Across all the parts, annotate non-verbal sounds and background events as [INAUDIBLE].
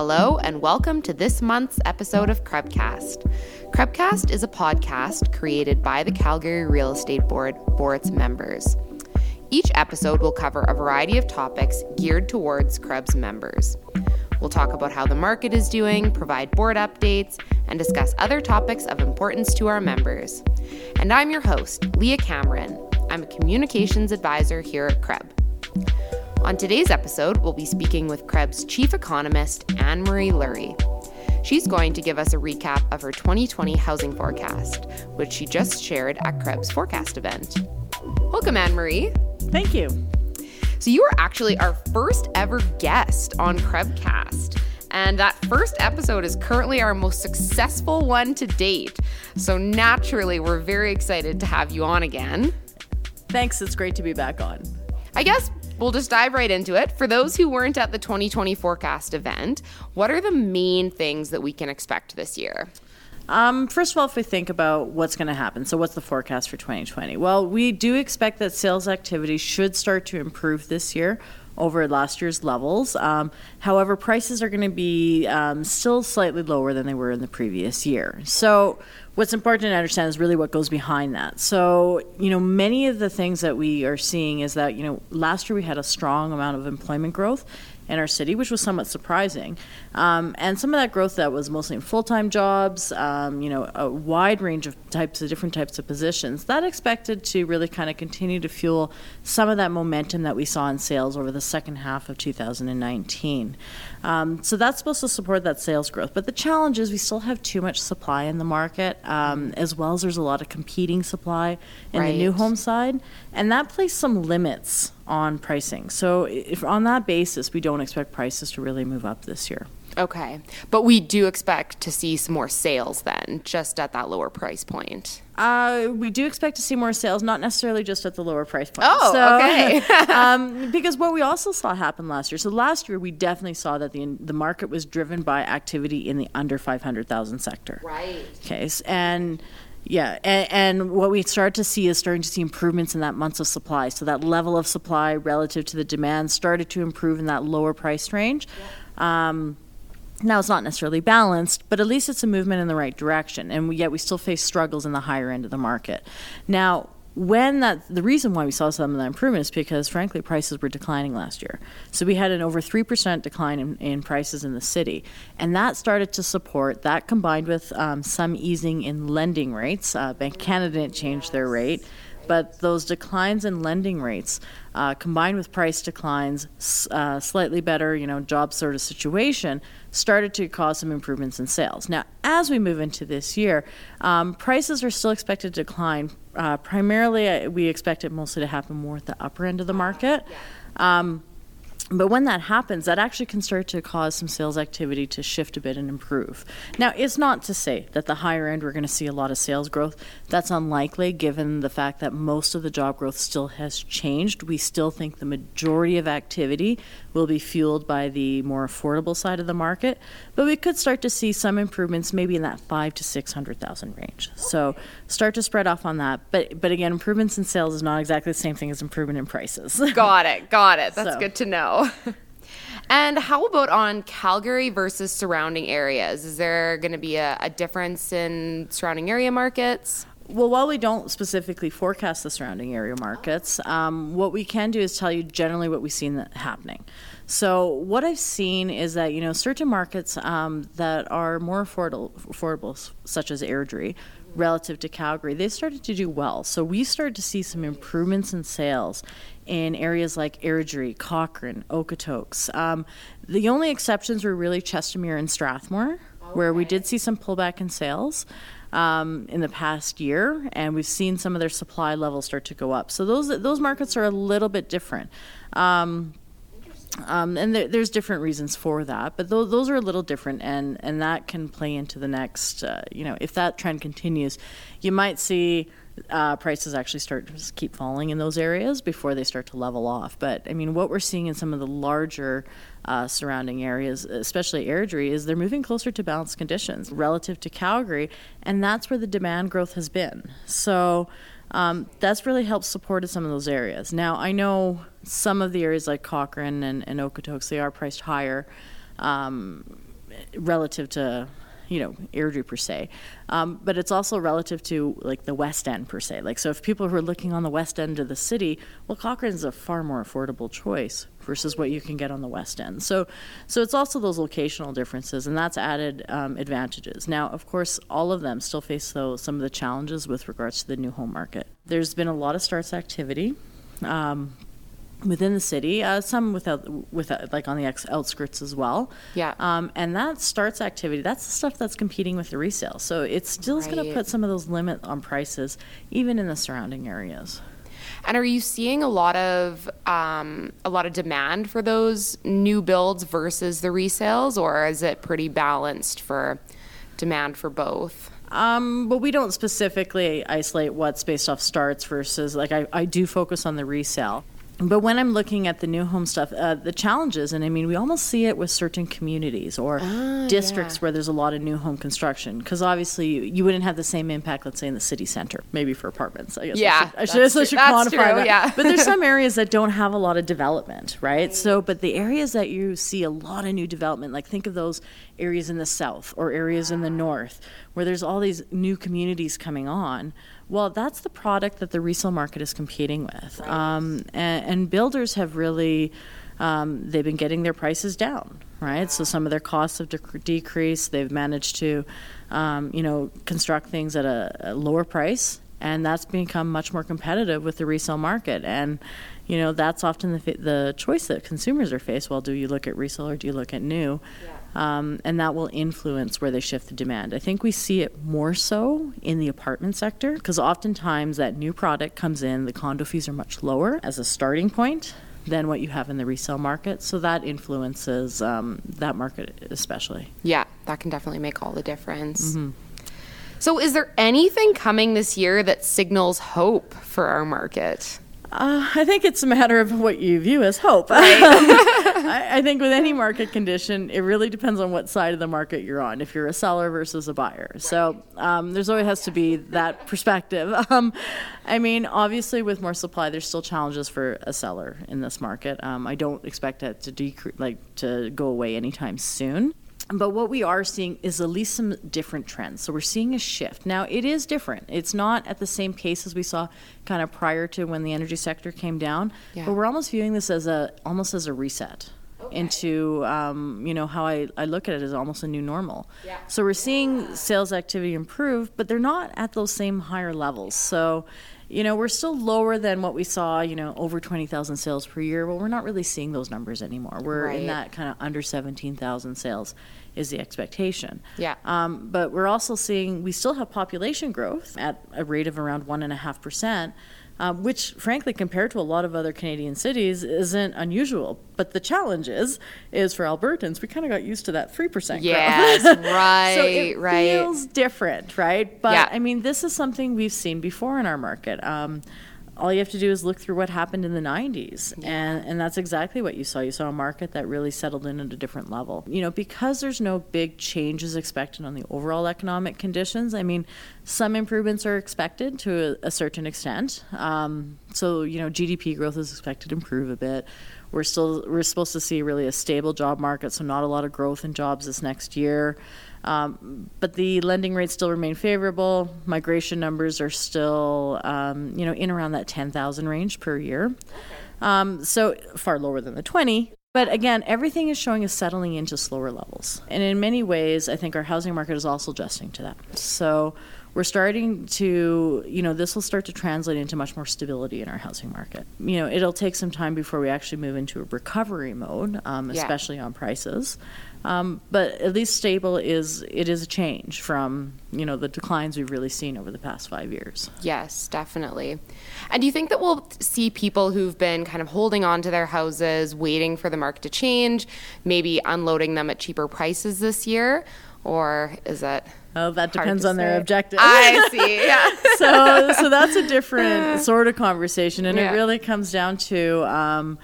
Hello, and welcome to this month's episode of CREBcast. CREBcast is a podcast created by the Calgary Real Estate Board for its members. Each episode will cover a variety of topics geared towards CREB's members. We'll talk about how the market is doing, provide board updates, and discuss other topics of importance to our members. And I'm your host, Leah Cameron. I'm a communications advisor here at CREBs. On today's episode, we'll be speaking with CREB's chief economist Ann-Marie Lurie. She's going to give us a recap of her 2020 housing forecast, which she just shared at CREB's Forecast event. Welcome, Ann-Marie. Thank you. So, you are actually our first ever guest on CREBcast. And that first episode is currently our most successful one to date. So, naturally, we're very excited to have you on again. Thanks. It's great to be back on. I guess we'll just dive right into it. For those who weren't at the 2020 forecast event, what are the main things that we can expect this year? Um, first of all, if we think about what's going to happen, so what's the forecast for 2020? Well, we do expect that sales activity should start to improve this year over last year's levels. Um, however, prices are going to be um, still slightly lower than they were in the previous year. So, what's important to understand is really what goes behind that. So, you know, many of the things that we are seeing is that, you know, last year we had a strong amount of employment growth in our city, which was somewhat surprising. Um, and some of that growth that was mostly in full-time jobs, um, you know, a wide range of types of different types of positions. That expected to really kind of continue to fuel some of that momentum that we saw in sales over the second half of 2019. Um, so that's supposed to support that sales growth. But the challenge is we still have too much supply in the market, um, as well as there's a lot of competing supply in right. the new home side, and that placed some limits on pricing. So if on that basis, we don't expect prices to really move up this year. Okay. But we do expect to see some more sales then, just at that lower price point. Uh, we do expect to see more sales, not necessarily just at the lower price point. Oh, so, okay. [LAUGHS] [LAUGHS] um, because what we also saw happen last year. So last year we definitely saw that the the market was driven by activity in the under five hundred thousand sector. Right. Okay. And yeah, and, and, what we start to see is starting to see improvements in that months of supply. So that level of supply relative to the demand started to improve in that lower price range. Yeah. Um, now it's not necessarily balanced, but at least it's a movement in the right direction. And we, yet we still face struggles in the higher end of the market. Now, when that the reason why we saw some of that improvement is because frankly prices were declining last year. So we had an over 3% decline in, in prices in the city. And that started to support that combined with um, some easing in lending rates uh, bank canada didn't change their rate but those declines in lending rates, uh, combined with price declines, uh, slightly better, you know, job sort of situation, started to cause some improvements in sales. Now, as we move into this year, um, prices are still expected to decline. Uh, primarily, uh, we expect it mostly to happen more at the upper end of the market. Um, but when that happens, that actually can start to cause some sales activity to shift a bit and improve. Now, it's not to say that the higher end we're going to see a lot of sales growth. That's unlikely given the fact that most of the job growth still has changed. We still think the majority of activity will be fueled by the more affordable side of the market, but we could start to see some improvements maybe in that 5 to 600,000 range. So, start to spread off on that. But but again, improvements in sales is not exactly the same thing as improvement in prices. got it. Got it. [LAUGHS] That's so. good to know. [LAUGHS] And how about on Calgary versus surrounding areas? Is there going to be a, a, difference in surrounding area markets? Well, while we don't specifically forecast the surrounding area markets, um, what we can do is tell you generally what we've seen happening. So, what I've seen is that you know certain markets um, that are more affordable, affordable, such as Airdrie, relative to Calgary, they've started to do well. So we started to see some improvements in sales in areas like Airdrie, Cochrane, Okotoks. Um, the only exceptions were really Chestermere and Strathmore, okay. where we did see some pullback in sales. Um, in the past year, and we've seen some of their supply levels start to go up. So those those markets are a little bit different. Um, um, and there, there's different reasons for that, but those, those are a little different, and, and that can play into the next. Uh, you know, if that trend continues, you might see uh, prices actually start to keep falling in those areas before they start to level off. But I mean, what we're seeing in some of the larger uh, surrounding areas, especially Airdrie, is they're moving closer to balanced conditions relative to Calgary, and that's where the demand growth has been. So um, that's really helped supported some of those areas. Now, I know some of the areas like Cochrane and, and Okotoks, they are priced higher. Um, relative to you know Airdrie per se, um, but it's also relative to like the West End per se. Like so, if people who are looking on the West End of the city, well, Cochrane's a far more affordable choice versus what you can get on the West End. So, so it's also those locational differences, and that's added um, advantages. Now, of course, all of them still face though some of the challenges with regards to the new home market. There's been a lot of starts activity. Um, within the city, uh, some without, without, like on the ex- outskirts as well. Yeah. Um, and that starts activity. That's the stuff that's competing with the resale. So it still is going to put some of those limit on prices, even in the surrounding areas. And are you seeing a lot of um, a lot of demand for those new builds versus the resales, or is it pretty balanced for demand for both? Um, but we don't specifically isolate what's based off starts versus like I, I do focus on the resale. But when I'm looking at the new home stuff, uh, the challenges, and I mean, we almost see it with certain communities or districts yeah. where there's a lot of new home construction. Because obviously, you, you wouldn't have the same impact, let's say, in the city center, maybe for apartments. I guess I Yeah, should, I should, I should quantify true, that. yeah. but there's some [LAUGHS] areas that don't have a lot of development, right? So, but the areas that you see a lot of new development, like think of those areas in the south or areas in the north where there's all these new communities coming on. Well, that's the product that the resale market is competing with. Um, and, and builders have really, um, they've been getting their prices down, right? So some of their costs have dec- decreased. They've managed to, um, you know, construct things at a, a lower price and that's become much more competitive with the resale market and you know that's often the, fa- the choice that consumers are faced well do you look at resale or do you look at new um, and that will influence where they shift the demand i think we see it more so in the apartment sector because oftentimes that new product comes in the condo fees are much lower as a starting point than what you have in the resale market so that influences um, that market especially Yeah, that can definitely make all the difference. So, is there anything coming this year that signals hope for our market? Uh, I think it's a matter of what you view as hope. [LAUGHS] [LAUGHS] I, I think with any market condition, it really depends on what side of the market you're on. If you're a seller versus a buyer, so um, there's always has to be that perspective. [LAUGHS] Um, I mean, obviously, with more supply, there's still challenges for a seller in this market. Um, I don't expect that to decrease, like to go away anytime soon. But what we are seeing is at least some different trends. So we're seeing a shift. Now, it is different. It's not at the same pace as we saw kind of prior to when the energy sector came down. Yeah. But we're almost viewing this as a almost as a reset into um, you know how I, I look at it as almost a new normal. Yeah. So we're seeing sales activity improve, but they're not at those same higher levels. So you know, we're still lower than what we saw, you know, over 20,000 sales per year. Well, we're not really seeing those numbers anymore. We're Right. in that kind of under 17,000 sales is the expectation. Yeah. Um, but we're also seeing we still have population growth at a rate of around one and a half percent, um, which, frankly, compared to a lot of other Canadian cities, isn't unusual. But the challenge is, is for Albertans, we kind of got used to that three percent. Yes, growth. right, [LAUGHS] so it right. feels different, right? But Yeah. I mean, this is something we've seen before in our market. Um, all you have to do is look through what happened in the 90s and, and that's exactly what you saw. You saw a market that really settled in at a different level. You know because there's no big changes expected on the overall economic conditions i mean some improvements are expected to a, a certain extent. Um, so you know gdp growth is expected to improve a bit. We're still we're supposed to see really a stable job market so not a lot of growth in jobs this next year um, but the lending rates still remain favorable. Migration numbers are still, um, you know, in around that 10,000 range per year. Um, so far lower than the 20. But again, everything is showing us settling into slower levels. And in many ways, I think our housing market is also adjusting to that. So we're starting to, you know, this will start to translate into much more stability in our housing market. You know, it'll take some time before we actually move into a recovery mode, um, Yeah. especially on prices. Um, but at least stable is it is a change from you know the declines we've really seen over the past five years. Yes, definitely. And do you think that we'll see people who've been kind of holding on to their houses, waiting for the market to change, maybe unloading them at cheaper prices this year? Or is that. Oh, that depends on their objective. I see. Yeah. [LAUGHS] so so that's a different [LAUGHS] sort of conversation, and Yeah. it really comes down to. Um,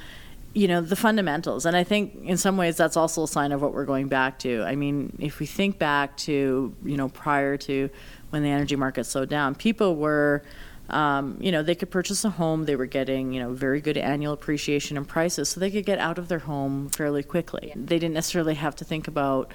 you know the fundamentals and i think in some ways that's also a sign of what we're going back to i mean if we think back to you know prior to when the energy market slowed down people were um, you know they could purchase a home they were getting you know very good annual appreciation in prices so they could get out of their home fairly quickly they didn't necessarily have to think about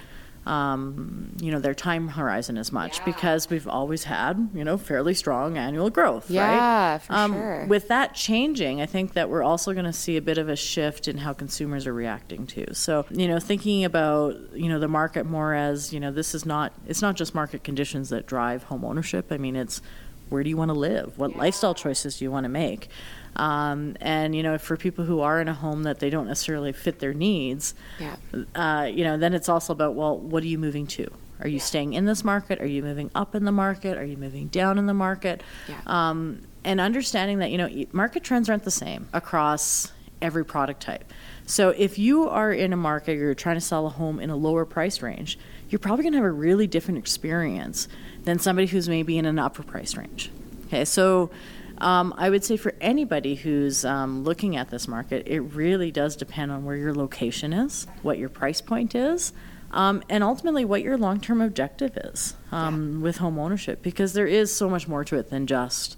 um, you know, their time horizon as much Yeah. because we've always had, you know, fairly strong annual growth, Yeah, right? Yeah, for sure. With that changing, I think that we're also going to see a bit of a shift in how consumers are reacting to. So, you know, thinking about, you know, the market more as, you know, this is not, it's not just market conditions that drive home ownership. I mean, it's where do you want to live? What lifestyle choices do you want to make? Um, and, you know, for people who are in a home that they don't necessarily fit their needs, Yeah. uh, you know, then it's also about, well, what are you moving to? Are you staying in this market? Are you moving up in the market? Are you moving down in the market? Yeah. Um, and understanding that, you know, market trends aren't the same across every product type. So if you are in a market, or you're trying to sell a home in a lower price range, you're probably going to have a really different experience than somebody who's maybe in an upper price range. Okay, so um, I would say for anybody who's um, looking at this market, it really does depend on where your location is, what your price point is, um, and ultimately what your long term objective is um, with home ownership, because there is so much more to it than just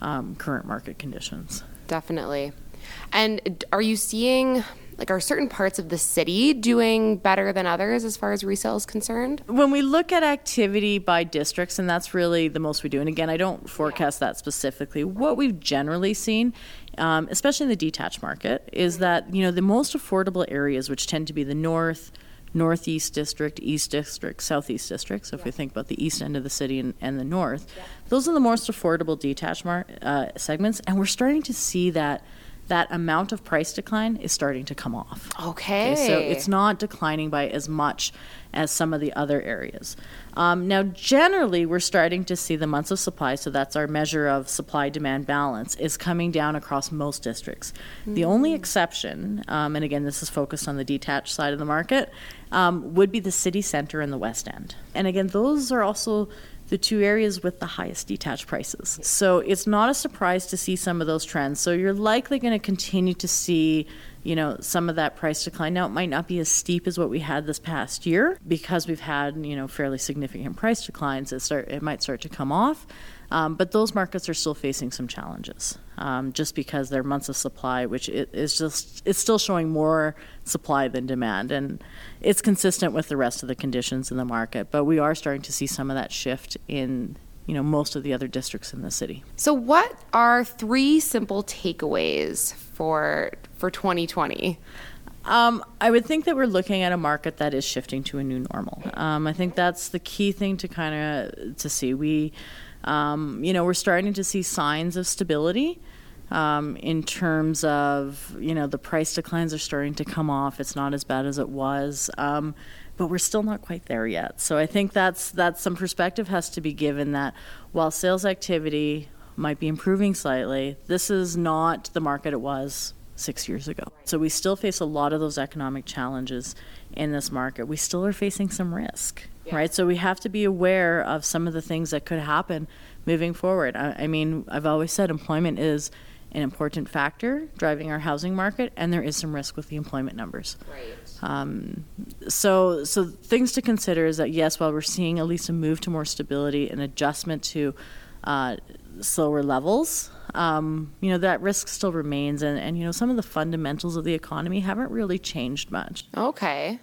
um, current market conditions. Definitely. And are you seeing like are certain parts of the city doing better than others as far as resale is concerned? When we look at activity by districts, and that's really the most we do, and again, I don't forecast that specifically, what we've generally seen, um, especially in the detached market, is that, you know, the most affordable areas, which tend to be the north, northeast district, east district, southeast district, so if we think about the east end of the city and, and the north, those are the most affordable detached mar- uh, segments, and we're starting to see that that amount of price decline is starting to come off. Okay. so it's not declining by as much as some of the other areas. Um, now, generally, we're starting to see the months of supply, so that's our measure of supply demand balance, is coming down across most districts. The only exception, um, and again, this is focused on the detached side of the market, um, would be the city center and the west end. And again, those are also the two areas with the highest detached prices. So it's not a surprise to see some of those trends. So you're likely going to continue to see, you know, some of that price decline. Now it might not be as steep as what we had this past year because we've had, you know, fairly significant price declines. It start it might start to come off. Um, but those markets are still facing some challenges, um, just because they're months of supply, which is just it's still showing more supply than demand, and it's consistent with the rest of the conditions in the market. But we are starting to see some of that shift in you know most of the other districts in the city. So what are three simple takeaways for for 2020? Um, I would think that we're looking at a market that is shifting to a new normal. Um, I think that's the key thing to kind of to see. We, um, you know, we're starting to see signs of stability um, in terms of you know the price declines are starting to come off. It's not as bad as it was. Um, but we're still not quite there yet. So I think that's that's some perspective has to be given that while sales activity might be improving slightly, this is not the market it was six years ago. So we still face a lot of those economic challenges in this market. We still are facing some risk, right? So we have to be aware of some of the things that could happen moving forward. I, I mean, I've always said employment is an important factor driving our housing market, and there is some risk with the employment numbers. Right. Um, so, so things to consider is that yes, while we're seeing at least a move to more stability, an adjustment to uh, slower levels, um, you know that risk still remains, and, and you know some of the fundamentals of the economy haven't really changed much. Okay.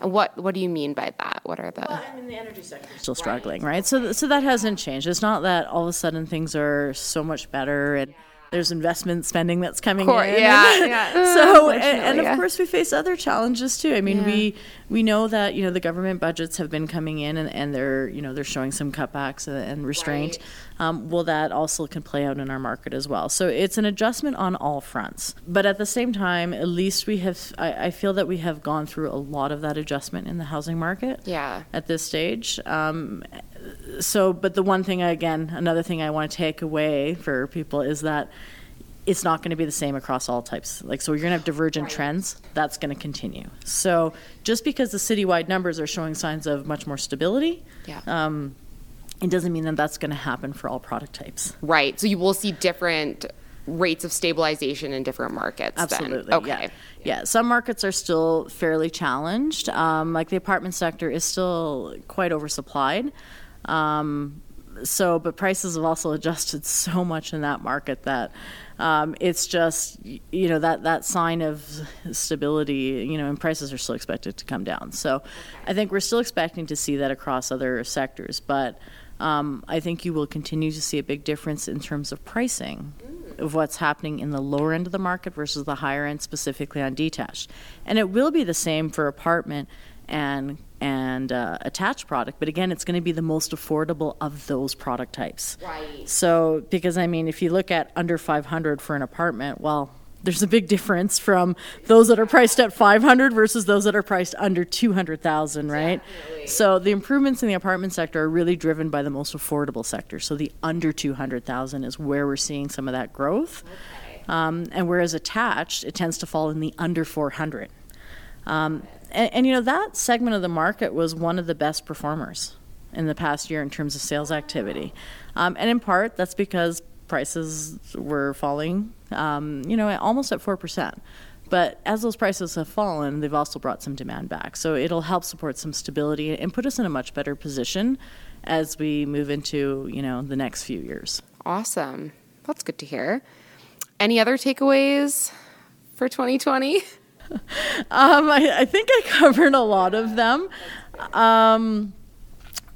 And what what do you mean by that? What are the I mean, the energy sector is still struggling, right? So, so that hasn't changed. It's not that all of a sudden things are so much better and there's investment spending that's coming Cour- in. yeah, [LAUGHS] yeah. so, [LAUGHS] and, and of yeah. course, we face other challenges too. I mean, Yeah. we we know that you know the government budgets have been coming in and, and they're you know they're showing some cutbacks and, and restraint. Um, well, that also can play out in our market as well. So it's an adjustment on all fronts. But at the same time, at least we have. I, I feel that we have gone through a lot of that adjustment in the housing market Yeah. at this stage. Um, so, but the one thing, again, another thing I want to take away for people is that it's not going to be the same across all types. Like, so you're going to have divergent trends. That's going to continue. So, just because the citywide numbers are showing signs of much more stability, Yeah. um, it doesn't mean that that's going to happen for all product types. Right. So you will see different rates of stabilization in different markets. then. Absolutely. Okay. Yeah. yeah. Some markets are still fairly challenged. Um, like the apartment sector is still quite oversupplied. Um, so, but prices have also adjusted so much in that market that um, it's just you know that that sign of stability. You know, and prices are still expected to come down. So, I think we're still expecting to see that across other sectors, but. Um, I think you will continue to see a big difference in terms of pricing of what's happening in the lower end of the market versus the higher end, specifically on detached. And it will be the same for apartment and and uh, attached product, but again, it's going to be the most affordable of those product types. Right. So, because I mean, if you look at under 500 for an apartment, well, there's a big difference from those that are priced at 500 versus those that are priced under 200,000, right? Definitely. So the improvements in the apartment sector are really driven by the most affordable sector. So the under 200,000 is where we're seeing some of that growth. Okay. Um, and whereas attached, it tends to fall in the under 400. Um, and, and, you know, that segment of the market was one of the best performers in the past year in terms of sales activity. Um, and in part, that's because prices were falling, um, you know, almost at 4%. But as those prices have fallen, they've also brought some demand back. So it'll help support some stability and put us in a much better position as we move into, you know, the next few years. Awesome. That's good to hear. Any other takeaways for 2020? [LAUGHS] [LAUGHS] Um, I, I, think I covered a lot of them. Um,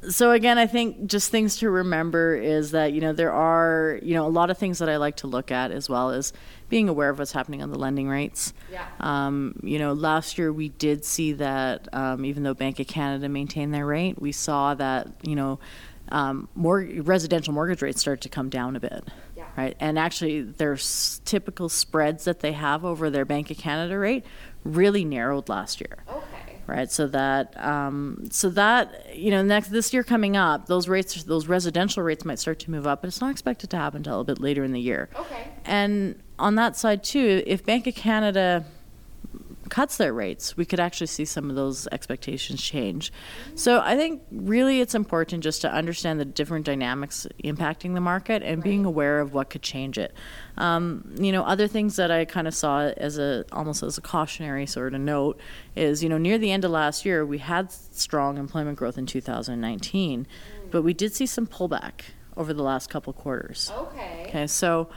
so again, I think just things to remember is that you know there are you know a lot of things that I like to look at as well as being aware of what's happening on the lending rates. Yeah. Um, you know, last year we did see that um, even though Bank of Canada maintained their rate, we saw that you know um, more residential mortgage rates started to come down a bit. Right, and actually, their s- typical spreads that they have over their Bank of Canada rate really narrowed last year Okay. right? So that um, so that you know next this year coming up, those rates, those residential rates might start to move up, but it's not expected to happen until a bit later in the year. Okay. And on that side too, if Bank of Canada cuts their rates, we could actually see some of those expectations change. So I think really it's important just to understand the different dynamics impacting the market and being aware of what could change it. Um, you know, other things that I kind of saw as a almost as a cautionary sort of note is you know near the end of last year we had strong employment growth in 2019, but we did see some pullback over the last couple quarters. Okay. Okay, so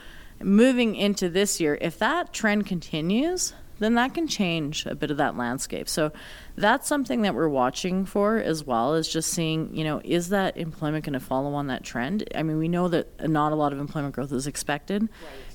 moving into this year, if that trend continues, then that can change a bit of that landscape. So that's something that we're watching for as well is just seeing, you know, is that employment going to follow on that trend? I mean, we know that not a lot of employment growth is expected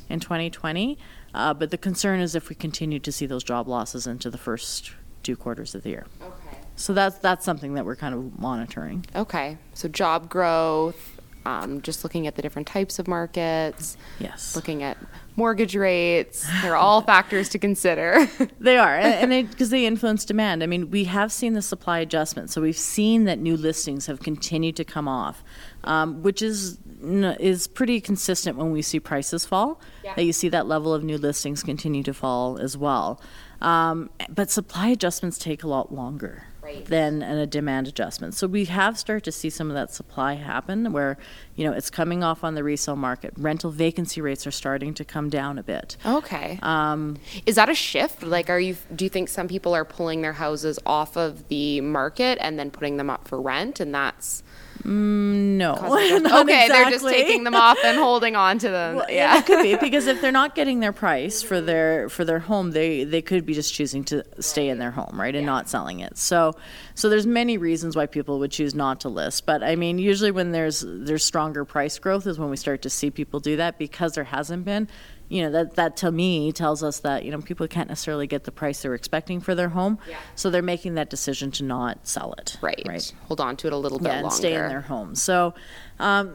in 2020, uh, but the concern is if we continue to see those job losses into the first two quarters of the year. Okay. So that's that's something that we're kind of monitoring. Okay. So job growth, um, just looking at the different types of markets, Yes. looking at mortgage rates. They're all factors to consider. [LAUGHS] They are, and because they, they, influence demand. I mean, we have seen the supply adjustment, so we've seen that new listings have continued to come off, um, which is is pretty consistent when we see prices fall. Yeah. That you see that level of new listings continue to fall as well. Um, but supply adjustments take a lot longer Right. than an, a demand adjustment. So we have started to see some of that supply happen where, you know, it's coming off on the resale market. Rental vacancy rates are starting to come down a bit. okay. Um, Is that a shift? Like, are you? Do you think some people are pulling their houses off of the market and then putting them up for rent, and that's Mm, no. causing- [LAUGHS] not okay? They're just taking them off and holding on to them. Well, yeah. it could be [LAUGHS] because if they're not getting their price for their for their home, they they could be just choosing to stay in their home, right, and not selling it. So, so there's many reasons why people would choose not to list. But I mean, usually when there's there's stronger price growth is when we start to see people do that because there hasn't been. You know that that to me tells us that you know people can't necessarily get the price they're expecting for their home, Yeah. so they're making that decision to not sell it. Right. Right Hold on to it a little bit yeah, longer. and stay in their home. So, um,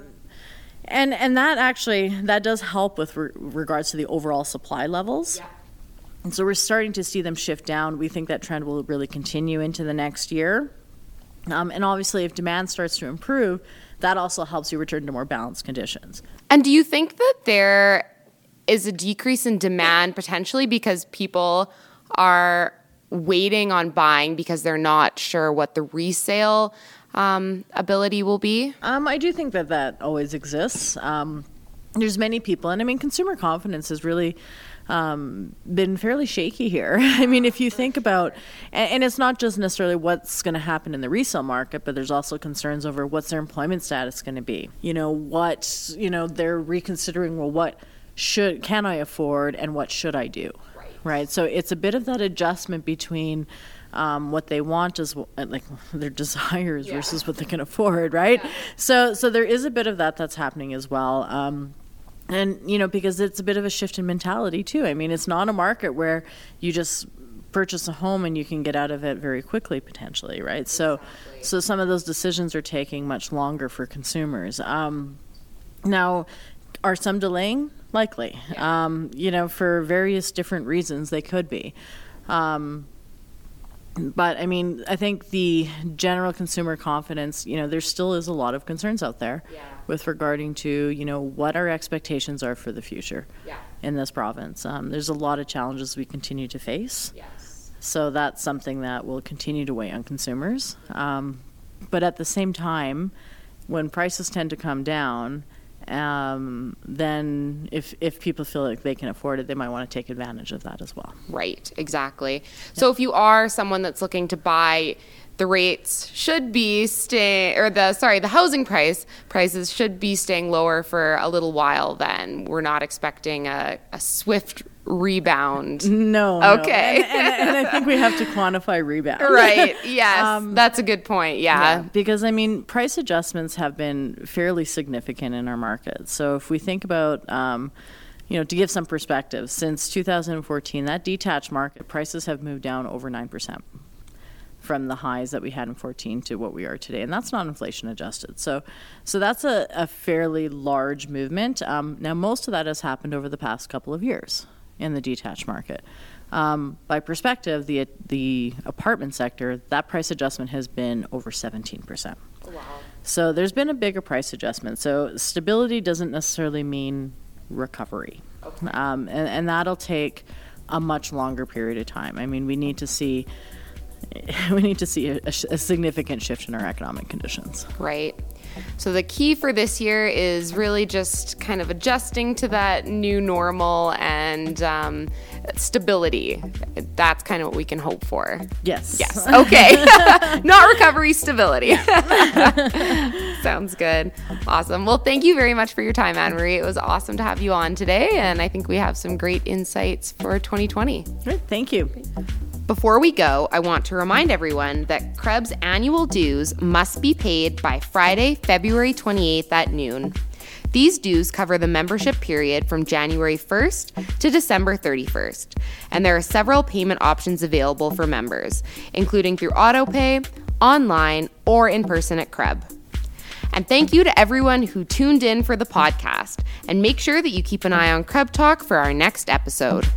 and and that actually that does help with re- regards to the overall supply levels. Yeah. And so we're starting to see them shift down. We think that trend will really continue into the next year. Um, and obviously, if demand starts to improve, that also helps you return to more balanced conditions. And do you think that there is a decrease in demand potentially because people are waiting on buying because they're not sure what the resale um, ability will be? Um, I do think that that always exists. Um, there's many people, and I mean, consumer confidence has really um, been fairly shaky here. [LAUGHS] I mean, if you think about, and, and it's not just necessarily what's going to happen in the resale market, but there's also concerns over what's their employment status going to be. You know, what you know they're reconsidering. Well, what should can I afford, and what should I do? Right. Right. So it's a bit of that adjustment between. Um, what they want is like [LAUGHS] their desires Yeah. versus what they can afford, right? Yeah. So, so there is a bit of that that's happening as well. Um, and you know because it's a bit of a shift in mentality too i mean it's not a market where you just purchase a home and you can get out of it very quickly potentially right so so some of those decisions are taking much longer for consumers um, now are some delaying likely Yeah. um, you know for various different reasons they could be um, but I mean, I think the general consumer confidence, you know, there still is a lot of concerns out there Yeah. with regarding to, you know, what our expectations are for the future Yeah. in this province. Um, there's a lot of challenges we continue to face. Yes. So that's something that will continue to weigh on consumers. Um, but at the same time, when prices tend to come down, um, then if, if people feel like they can afford it, they might want to take advantage of that as well. Right, exactly. So if you are someone that's looking to buy, the rates should be staying, or the sorry, the housing price prices should be staying lower for a little while. Then we're not expecting a, a swift rebound. No. no. Okay. And, and, and I think we have to quantify rebound. [LAUGHS] Right. [LAUGHS] Yes, Um, that's a good point. Yeah. Because, I mean, price adjustments have been fairly significant in our market. So if we think about, um, you know, to give some perspective, since 2014, that detached market prices have moved down over 9% from the highs that we had in 14 to what we are today. And that's not inflation adjusted. So, so that's a, a fairly large movement. Um, now, most of that has happened over the past couple of years in the detached market. Um, by perspective, the the apartment sector, that price adjustment has been over 17%. Wow. So there's been a bigger price adjustment. So stability doesn't necessarily mean recovery. Okay. Um, and, and that'll take a much longer period of time. I mean, we need to see [LAUGHS] we need to see a a significant shift in our economic conditions. Right. So the key for this year is really just kind of adjusting to that new normal and um, stability. That's kind of what we can hope for. Yes. Yes. Okay. [LAUGHS] Not recovery, stability. [LAUGHS] Sounds good. Awesome. Well, thank you very much for your time, Ann-Marie. It was awesome to have you on today, and I think we have some great insights for 2020. Great. Thank you. Before we go, I want to remind everyone that CREB's annual dues must be paid by Friday, February 28th at noon. These dues cover the membership period from January 1st to December 31st, and there are several payment options available for members, including through autopay, online, or in person at CREB. And thank you to everyone who tuned in for the podcast, and make sure that you keep an eye on CREB Talk for our next episode.